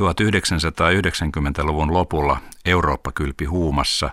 1990-luvun lopulla Eurooppa kylpi huumassa,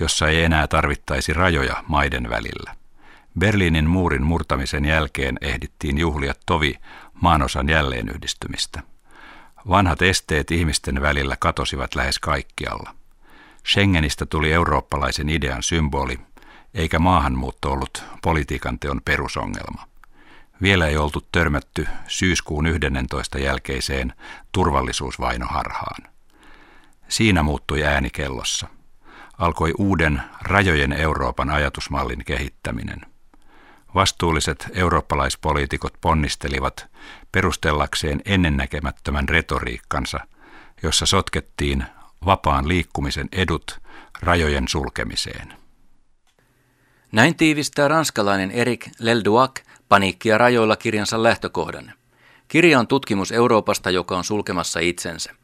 jossa ei enää tarvittaisi rajoja maiden välillä. Berliinin muurin murtamisen jälkeen ehdittiin juhlia tovi maanosan jälleenyhdistymistä. Vanhat esteet ihmisten välillä katosivat lähes kaikkialla. Schengenistä tuli eurooppalaisen idean symboli, eikä maahanmuutto ollut politiikan teon perusongelma. Vielä ei oltu törmätty syyskuun 11. jälkeiseen turvallisuusvainoharhaan. Siinä muuttui ääni kellossa. Alkoi uuden rajojen Euroopan ajatusmallin kehittäminen. Vastuulliset eurooppalaispoliitikot ponnistelivat perustellakseen ennennäkemättömän retoriikkansa, jossa sotkettiin vapaan liikkumisen edut rajojen sulkemiseen. Näin tiivistää ranskalainen Eric Lelduac Paniikkia rajoilla kirjansa lähtökohdan. Kirja on tutkimus Euroopasta, joka on sulkemassa itsensä.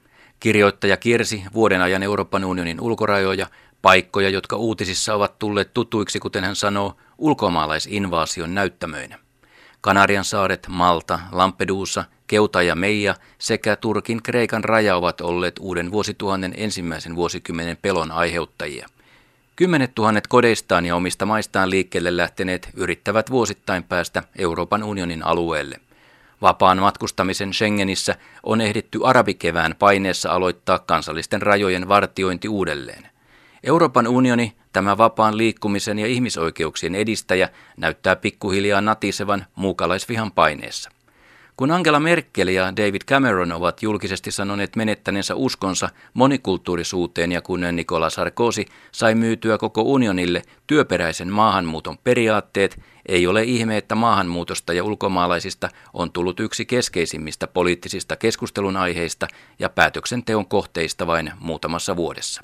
Kirjoittaja kiersi vuoden ajan Euroopan unionin ulkorajoja, paikkoja, jotka uutisissa ovat tulleet tutuiksi, kuten hän sanoo, ulkomaalaisinvaasion näyttämöinä. Kanarian saaret, Malta, Lampedusa, Keuta ja Meija sekä Turkin Kreikan raja ovat olleet uuden vuosituhannen ensimmäisen vuosikymmenen pelon aiheuttajia. Kymmenet tuhannet kodeistaan ja omista maistaan liikkeelle lähteneet yrittävät vuosittain päästä Euroopan unionin alueelle. Vapaan matkustamisen Schengenissä on ehditty arabikevään paineessa aloittaa kansallisten rajojen vartiointi uudelleen. Euroopan unioni, tämä vapaan liikkumisen ja ihmisoikeuksien edistäjä, näyttää pikkuhiljaa natisevan muukalaisvihan paineessa. Kun Angela Merkel ja David Cameron ovat julkisesti sanoneet menettäneensä uskonsa monikulttuurisuuteen ja kun Nicolas Sarkozy sai myytyä koko unionille työperäisen maahanmuuton periaatteet, ei ole ihme, että maahanmuutosta ja ulkomaalaisista on tullut yksi keskeisimmistä poliittisista keskustelun aiheista ja päätöksenteon kohteista vain muutamassa vuodessa.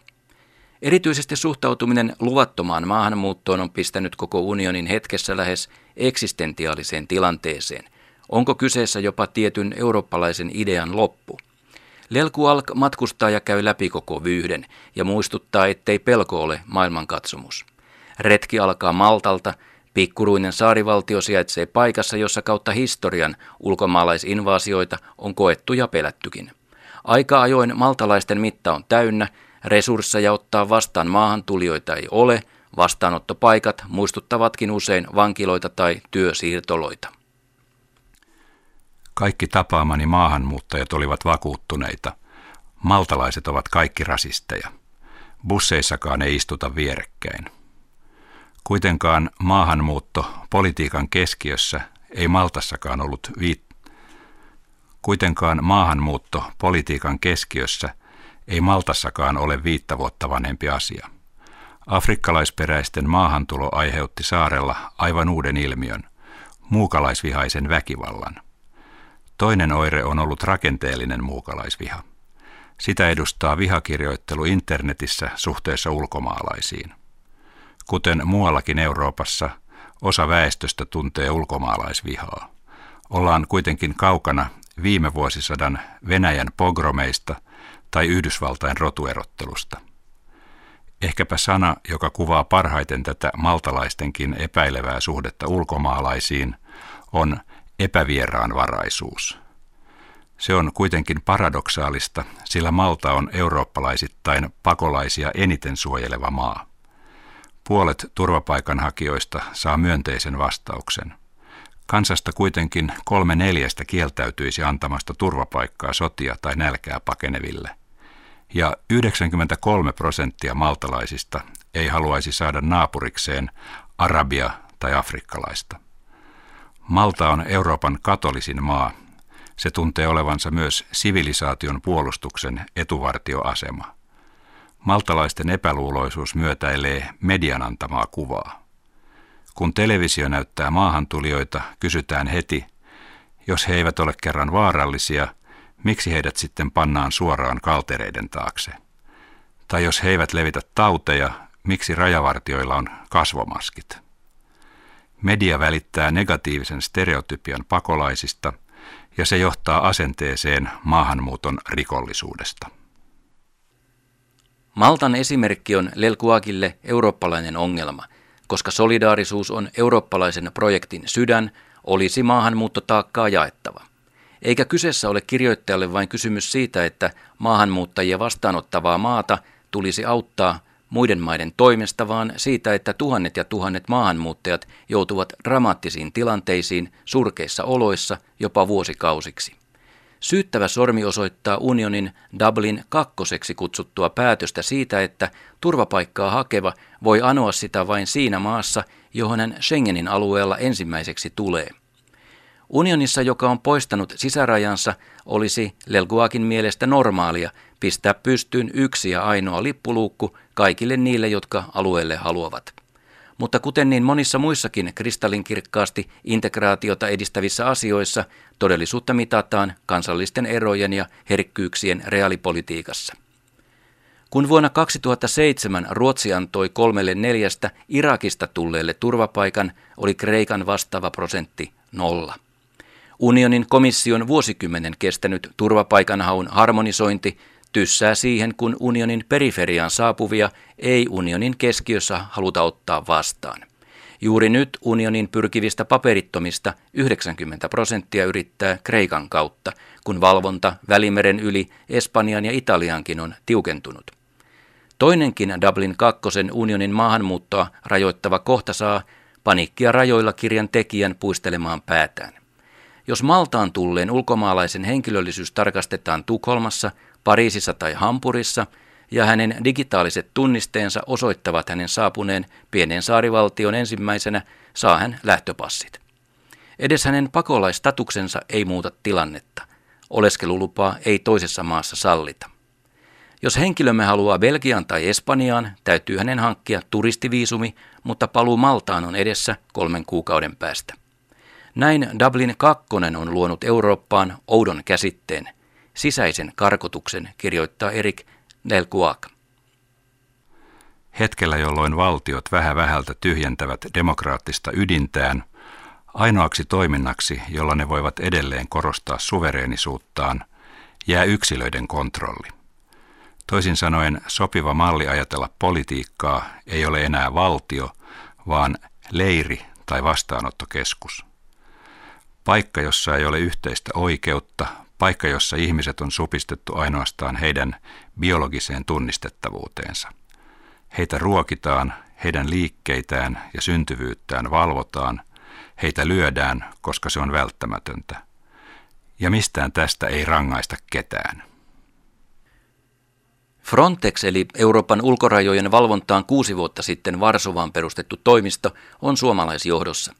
Erityisesti suhtautuminen luvattomaan maahanmuuttoon on pistänyt koko unionin hetkessä lähes eksistentiaaliseen tilanteeseen. Onko kyseessä jopa tietyn eurooppalaisen idean loppu? Lelku Alk matkustaa ja käy läpi koko vyyhden ja muistuttaa, ettei pelko ole maailmankatsomus. Retki alkaa Maltalta, pikkuruinen saarivaltio sijaitsee paikassa, jossa kautta historian ulkomaalaisinvaasioita on koettu ja pelättykin. Aika ajoin maltalaisten mitta on täynnä, resursseja ottaa vastaan maahantulijoita ei ole, vastaanottopaikat muistuttavatkin usein vankiloita tai työsiirtoloita. Kaikki tapaamani maahanmuuttajat olivat vakuuttuneita. Maltalaiset ovat kaikki rasisteja. Busseissakaan ei istuta vierekkäin. Kuitenkaan maahanmuutto politiikan keskiössä ei Maltassakaan ollut viit... Kuitenkaan maahanmuutto politiikan keskiössä ei Maltassakaan ole viittä vuotta vanhempi asia. Afrikkalaisperäisten maahantulo aiheutti saarella aivan uuden ilmiön, muukalaisvihaisen väkivallan – Toinen oire on ollut rakenteellinen muukalaisviha. Sitä edustaa vihakirjoittelu internetissä suhteessa ulkomaalaisiin. Kuten muuallakin Euroopassa, osa väestöstä tuntee ulkomaalaisvihaa. Ollaan kuitenkin kaukana viime vuosisadan Venäjän pogromeista tai Yhdysvaltain rotuerottelusta. Ehkäpä sana, joka kuvaa parhaiten tätä maltalaistenkin epäilevää suhdetta ulkomaalaisiin, on epävieraanvaraisuus. Se on kuitenkin paradoksaalista, sillä Malta on eurooppalaisittain pakolaisia eniten suojeleva maa. Puolet turvapaikanhakijoista saa myönteisen vastauksen. Kansasta kuitenkin kolme neljästä kieltäytyisi antamasta turvapaikkaa sotia tai nälkää pakeneville. Ja 93 prosenttia maltalaisista ei haluaisi saada naapurikseen arabia tai afrikkalaista. Malta on Euroopan katolisin maa. Se tuntee olevansa myös sivilisaation puolustuksen etuvartioasema. Maltalaisten epäluuloisuus myötäilee median antamaa kuvaa. Kun televisio näyttää maahantulijoita, kysytään heti, jos he eivät ole kerran vaarallisia, miksi heidät sitten pannaan suoraan kaltereiden taakse? Tai jos he eivät levitä tauteja, miksi rajavartioilla on kasvomaskit? Media välittää negatiivisen stereotypian pakolaisista ja se johtaa asenteeseen maahanmuuton rikollisuudesta. Maltan esimerkki on Lelkuakille eurooppalainen ongelma, koska solidaarisuus on eurooppalaisen projektin sydän, olisi maahanmuuttotaakkaa jaettava. Eikä kyseessä ole kirjoittajalle vain kysymys siitä, että maahanmuuttajia vastaanottavaa maata tulisi auttaa muiden maiden toimesta, vaan siitä, että tuhannet ja tuhannet maahanmuuttajat joutuvat dramaattisiin tilanteisiin surkeissa oloissa jopa vuosikausiksi. Syyttävä sormi osoittaa unionin Dublin kakkoseksi kutsuttua päätöstä siitä, että turvapaikkaa hakeva voi anoa sitä vain siinä maassa, johon hän Schengenin alueella ensimmäiseksi tulee. Unionissa, joka on poistanut sisärajansa, olisi Lelguakin mielestä normaalia pistää pystyyn yksi ja ainoa lippuluukku kaikille niille, jotka alueelle haluavat. Mutta kuten niin monissa muissakin kristallinkirkkaasti integraatiota edistävissä asioissa, todellisuutta mitataan kansallisten erojen ja herkkyyksien reaalipolitiikassa. Kun vuonna 2007 Ruotsi antoi kolmelle neljästä Irakista tulleelle turvapaikan, oli Kreikan vastaava prosentti nolla. Unionin komission vuosikymmenen kestänyt turvapaikanhaun harmonisointi tyssää siihen, kun unionin periferiaan saapuvia ei unionin keskiössä haluta ottaa vastaan. Juuri nyt unionin pyrkivistä paperittomista 90 prosenttia yrittää Kreikan kautta, kun valvonta Välimeren yli Espanjan ja Italiankin on tiukentunut. Toinenkin Dublin kakkosen unionin maahanmuuttoa rajoittava kohta saa paniikkia rajoilla kirjan tekijän puistelemaan päätään. Jos Maltaan tulleen ulkomaalaisen henkilöllisyys tarkastetaan Tukholmassa, Pariisissa tai Hampurissa ja hänen digitaaliset tunnisteensa osoittavat hänen saapuneen pienen saarivaltion ensimmäisenä, saa hän lähtöpassit. Edes hänen pakolaistatuksensa ei muuta tilannetta. Oleskelulupaa ei toisessa maassa sallita. Jos henkilömme haluaa Belgiaan tai Espanjaan, täytyy hänen hankkia turistiviisumi, mutta paluu Maltaan on edessä kolmen kuukauden päästä. Näin Dublin 2 on luonut Eurooppaan oudon käsitteen – sisäisen karkotuksen, kirjoittaa Erik Delguac. Hetkellä, jolloin valtiot vähä vähältä tyhjentävät demokraattista ydintään, ainoaksi toiminnaksi, jolla ne voivat edelleen korostaa suvereenisuuttaan, jää yksilöiden kontrolli. Toisin sanoen sopiva malli ajatella politiikkaa ei ole enää valtio, vaan leiri tai vastaanottokeskus. Paikka, jossa ei ole yhteistä oikeutta, paikka, jossa ihmiset on supistettu ainoastaan heidän biologiseen tunnistettavuuteensa. Heitä ruokitaan, heidän liikkeitään ja syntyvyyttään valvotaan, heitä lyödään, koska se on välttämätöntä. Ja mistään tästä ei rangaista ketään. Frontex eli Euroopan ulkorajojen valvontaan kuusi vuotta sitten Varsovaan perustettu toimisto on suomalaisjohdossa.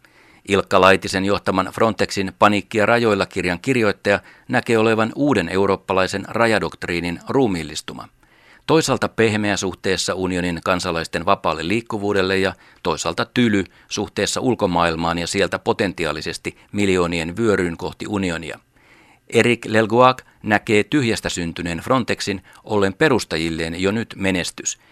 Ilkka Laitisen johtaman Frontexin Paniikkia rajoilla kirjan kirjoittaja näkee olevan uuden eurooppalaisen rajadoktriinin ruumiillistuma. Toisaalta pehmeä suhteessa unionin kansalaisten vapaalle liikkuvuudelle ja toisaalta tyly suhteessa ulkomaailmaan ja sieltä potentiaalisesti miljoonien vyöryyn kohti unionia. Erik Lelguac näkee tyhjästä syntyneen Frontexin ollen perustajilleen jo nyt menestys –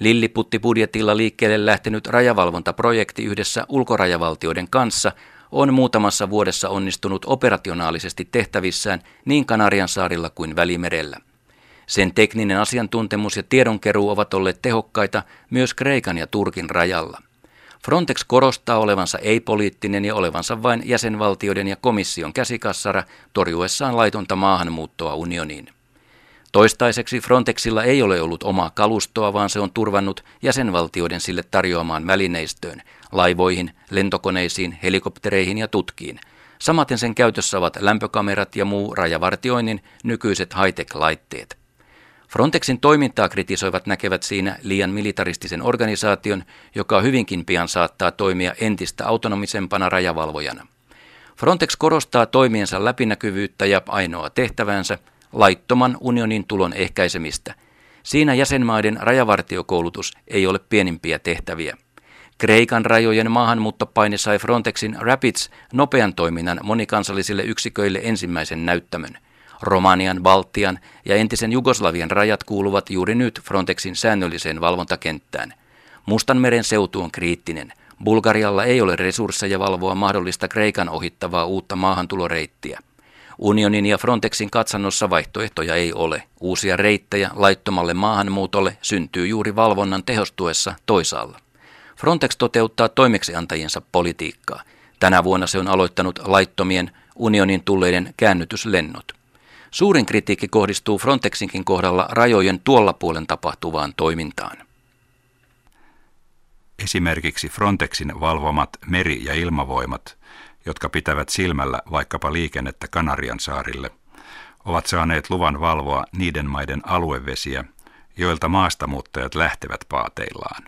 Lilliputtibudjetilla liikkeelle lähtenyt rajavalvontaprojekti yhdessä ulkorajavaltioiden kanssa on muutamassa vuodessa onnistunut operationaalisesti tehtävissään niin Kanarian saarilla kuin Välimerellä. Sen tekninen asiantuntemus ja tiedonkeruu ovat olleet tehokkaita myös Kreikan ja Turkin rajalla. Frontex korostaa olevansa ei-poliittinen ja olevansa vain jäsenvaltioiden ja komission käsikassara torjuessaan laitonta maahanmuuttoa unioniin. Toistaiseksi Frontexilla ei ole ollut omaa kalustoa, vaan se on turvannut jäsenvaltioiden sille tarjoamaan välineistöön, laivoihin, lentokoneisiin, helikoptereihin ja tutkiin. Samaten sen käytössä ovat lämpökamerat ja muu rajavartioinnin nykyiset high-tech-laitteet. Frontexin toimintaa kritisoivat näkevät siinä liian militaristisen organisaation, joka hyvinkin pian saattaa toimia entistä autonomisempana rajavalvojana. Frontex korostaa toimiensa läpinäkyvyyttä ja ainoa tehtävänsä – laittoman unionin tulon ehkäisemistä. Siinä jäsenmaiden rajavartiokoulutus ei ole pienimpiä tehtäviä. Kreikan rajojen maahanmuuttopaine sai Frontexin Rapids nopean toiminnan monikansallisille yksiköille ensimmäisen näyttämön. Romanian, Baltian ja entisen Jugoslavian rajat kuuluvat juuri nyt Frontexin säännölliseen valvontakenttään. Mustanmeren seutu on kriittinen. Bulgarialla ei ole resursseja valvoa mahdollista Kreikan ohittavaa uutta maahantuloreittiä. Unionin ja Frontexin katsannossa vaihtoehtoja ei ole. Uusia reittejä laittomalle maahanmuutolle syntyy juuri valvonnan tehostuessa toisaalla. Frontex toteuttaa toimeksiantajiensa politiikkaa. Tänä vuonna se on aloittanut laittomien unionin tulleiden käännytyslennot. Suurin kritiikki kohdistuu Frontexinkin kohdalla rajojen tuolla puolen tapahtuvaan toimintaan. Esimerkiksi Frontexin valvomat meri- ja ilmavoimat, jotka pitävät silmällä vaikkapa liikennettä Kanarian saarille, ovat saaneet luvan valvoa niiden maiden aluevesiä, joilta maastamuuttajat lähtevät paateillaan.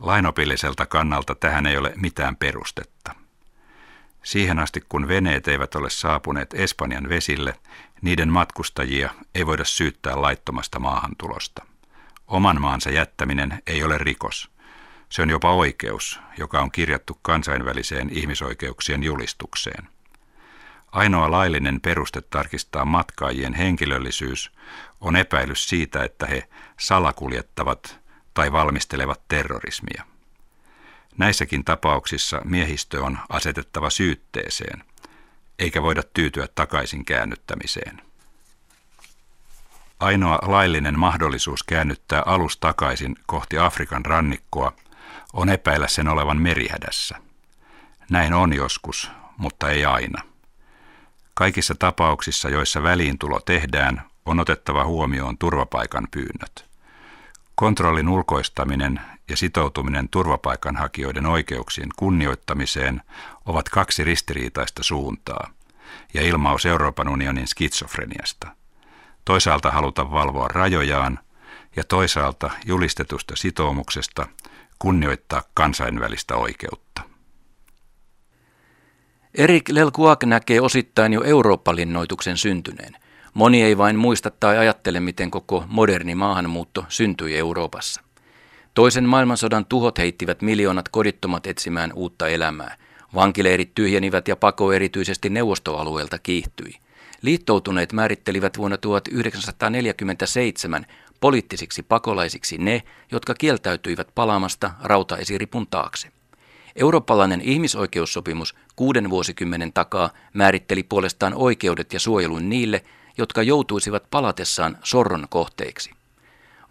Lainopilliselta kannalta tähän ei ole mitään perustetta. Siihen asti kun veneet eivät ole saapuneet Espanjan vesille, niiden matkustajia ei voida syyttää laittomasta maahantulosta. Oman maansa jättäminen ei ole rikos. Se on jopa oikeus, joka on kirjattu kansainväliseen ihmisoikeuksien julistukseen. Ainoa laillinen peruste tarkistaa matkaajien henkilöllisyys on epäilys siitä, että he salakuljettavat tai valmistelevat terrorismia. Näissäkin tapauksissa miehistö on asetettava syytteeseen, eikä voida tyytyä takaisin käännyttämiseen. Ainoa laillinen mahdollisuus käännyttää alus takaisin kohti Afrikan rannikkoa on epäillä sen olevan merihädässä. Näin on joskus, mutta ei aina. Kaikissa tapauksissa, joissa väliintulo tehdään, on otettava huomioon turvapaikan pyynnöt. Kontrollin ulkoistaminen ja sitoutuminen turvapaikanhakijoiden oikeuksien kunnioittamiseen ovat kaksi ristiriitaista suuntaa ja ilmaus Euroopan unionin skitsofreniasta. Toisaalta haluta valvoa rajojaan ja toisaalta julistetusta sitoumuksesta kunnioittaa kansainvälistä oikeutta. Erik Lelkuak näkee osittain jo Eurooppa-linnoituksen syntyneen. Moni ei vain muista tai ajattele, miten koko moderni maahanmuutto syntyi Euroopassa. Toisen maailmansodan tuhot heittivät miljoonat kodittomat etsimään uutta elämää. Vankileirit tyhjenivät ja pako erityisesti neuvostoalueelta kiihtyi. Liittoutuneet määrittelivät vuonna 1947 poliittisiksi pakolaisiksi ne, jotka kieltäytyivät palaamasta rautaesiripun taakse. Eurooppalainen ihmisoikeussopimus kuuden vuosikymmenen takaa määritteli puolestaan oikeudet ja suojelun niille, jotka joutuisivat palatessaan sorron kohteiksi.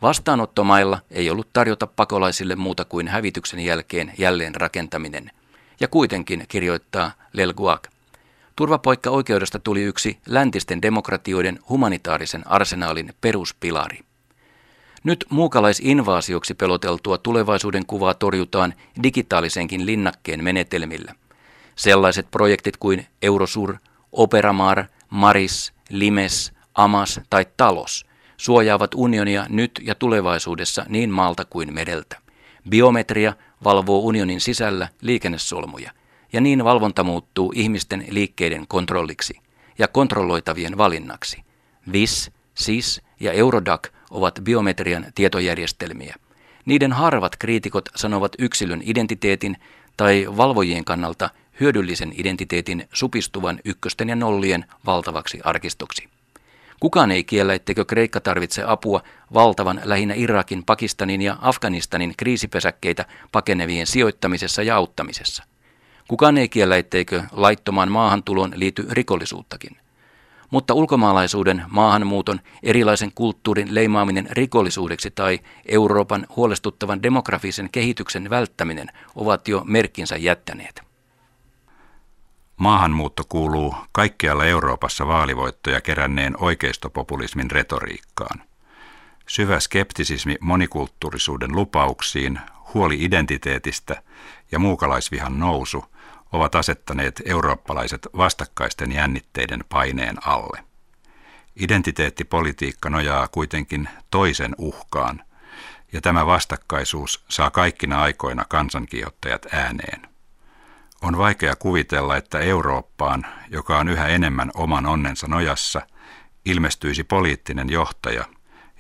Vastaanottomailla ei ollut tarjota pakolaisille muuta kuin hävityksen jälkeen jälleen rakentaminen. Ja kuitenkin, kirjoittaa Lelguak, turvapoikka-oikeudesta tuli yksi läntisten demokratioiden humanitaarisen arsenaalin peruspilari. Nyt muukalaisinvaasioksi peloteltua tulevaisuuden kuvaa torjutaan digitaalisenkin linnakkeen menetelmillä. Sellaiset projektit kuin Eurosur, Operamar, Maris, Limes, Amas tai Talos suojaavat unionia nyt ja tulevaisuudessa niin maalta kuin mereltä. Biometria valvoo unionin sisällä liikennesolmuja, ja niin valvonta muuttuu ihmisten liikkeiden kontrolliksi ja kontrolloitavien valinnaksi. VIS, SIS ja Eurodac ovat biometrian tietojärjestelmiä. Niiden harvat kriitikot sanovat yksilön identiteetin tai valvojien kannalta hyödyllisen identiteetin supistuvan ykkösten ja nollien valtavaksi arkistoksi. Kukaan ei kiellä, etteikö Kreikka tarvitse apua valtavan lähinnä Irakin, Pakistanin ja Afganistanin kriisipesäkkeitä pakenevien sijoittamisessa ja auttamisessa. Kukaan ei kiellä, etteikö laittomaan maahantuloon liity rikollisuuttakin. Mutta ulkomaalaisuuden, maahanmuuton, erilaisen kulttuurin leimaaminen rikollisuudeksi tai Euroopan huolestuttavan demografisen kehityksen välttäminen ovat jo merkkinsä jättäneet. Maahanmuutto kuuluu kaikkialla Euroopassa vaalivoittoja keränneen oikeistopopulismin retoriikkaan. Syvä skeptisismi monikulttuurisuuden lupauksiin, huoli identiteetistä ja muukalaisvihan nousu ovat asettaneet eurooppalaiset vastakkaisten jännitteiden paineen alle. Identiteettipolitiikka nojaa kuitenkin toisen uhkaan, ja tämä vastakkaisuus saa kaikkina aikoina kansankiihottajat ääneen. On vaikea kuvitella, että Eurooppaan, joka on yhä enemmän oman onnensa nojassa, ilmestyisi poliittinen johtaja,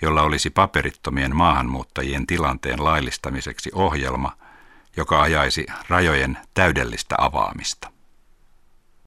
jolla olisi paperittomien maahanmuuttajien tilanteen laillistamiseksi ohjelma, joka ajaisi rajojen täydellistä avaamista.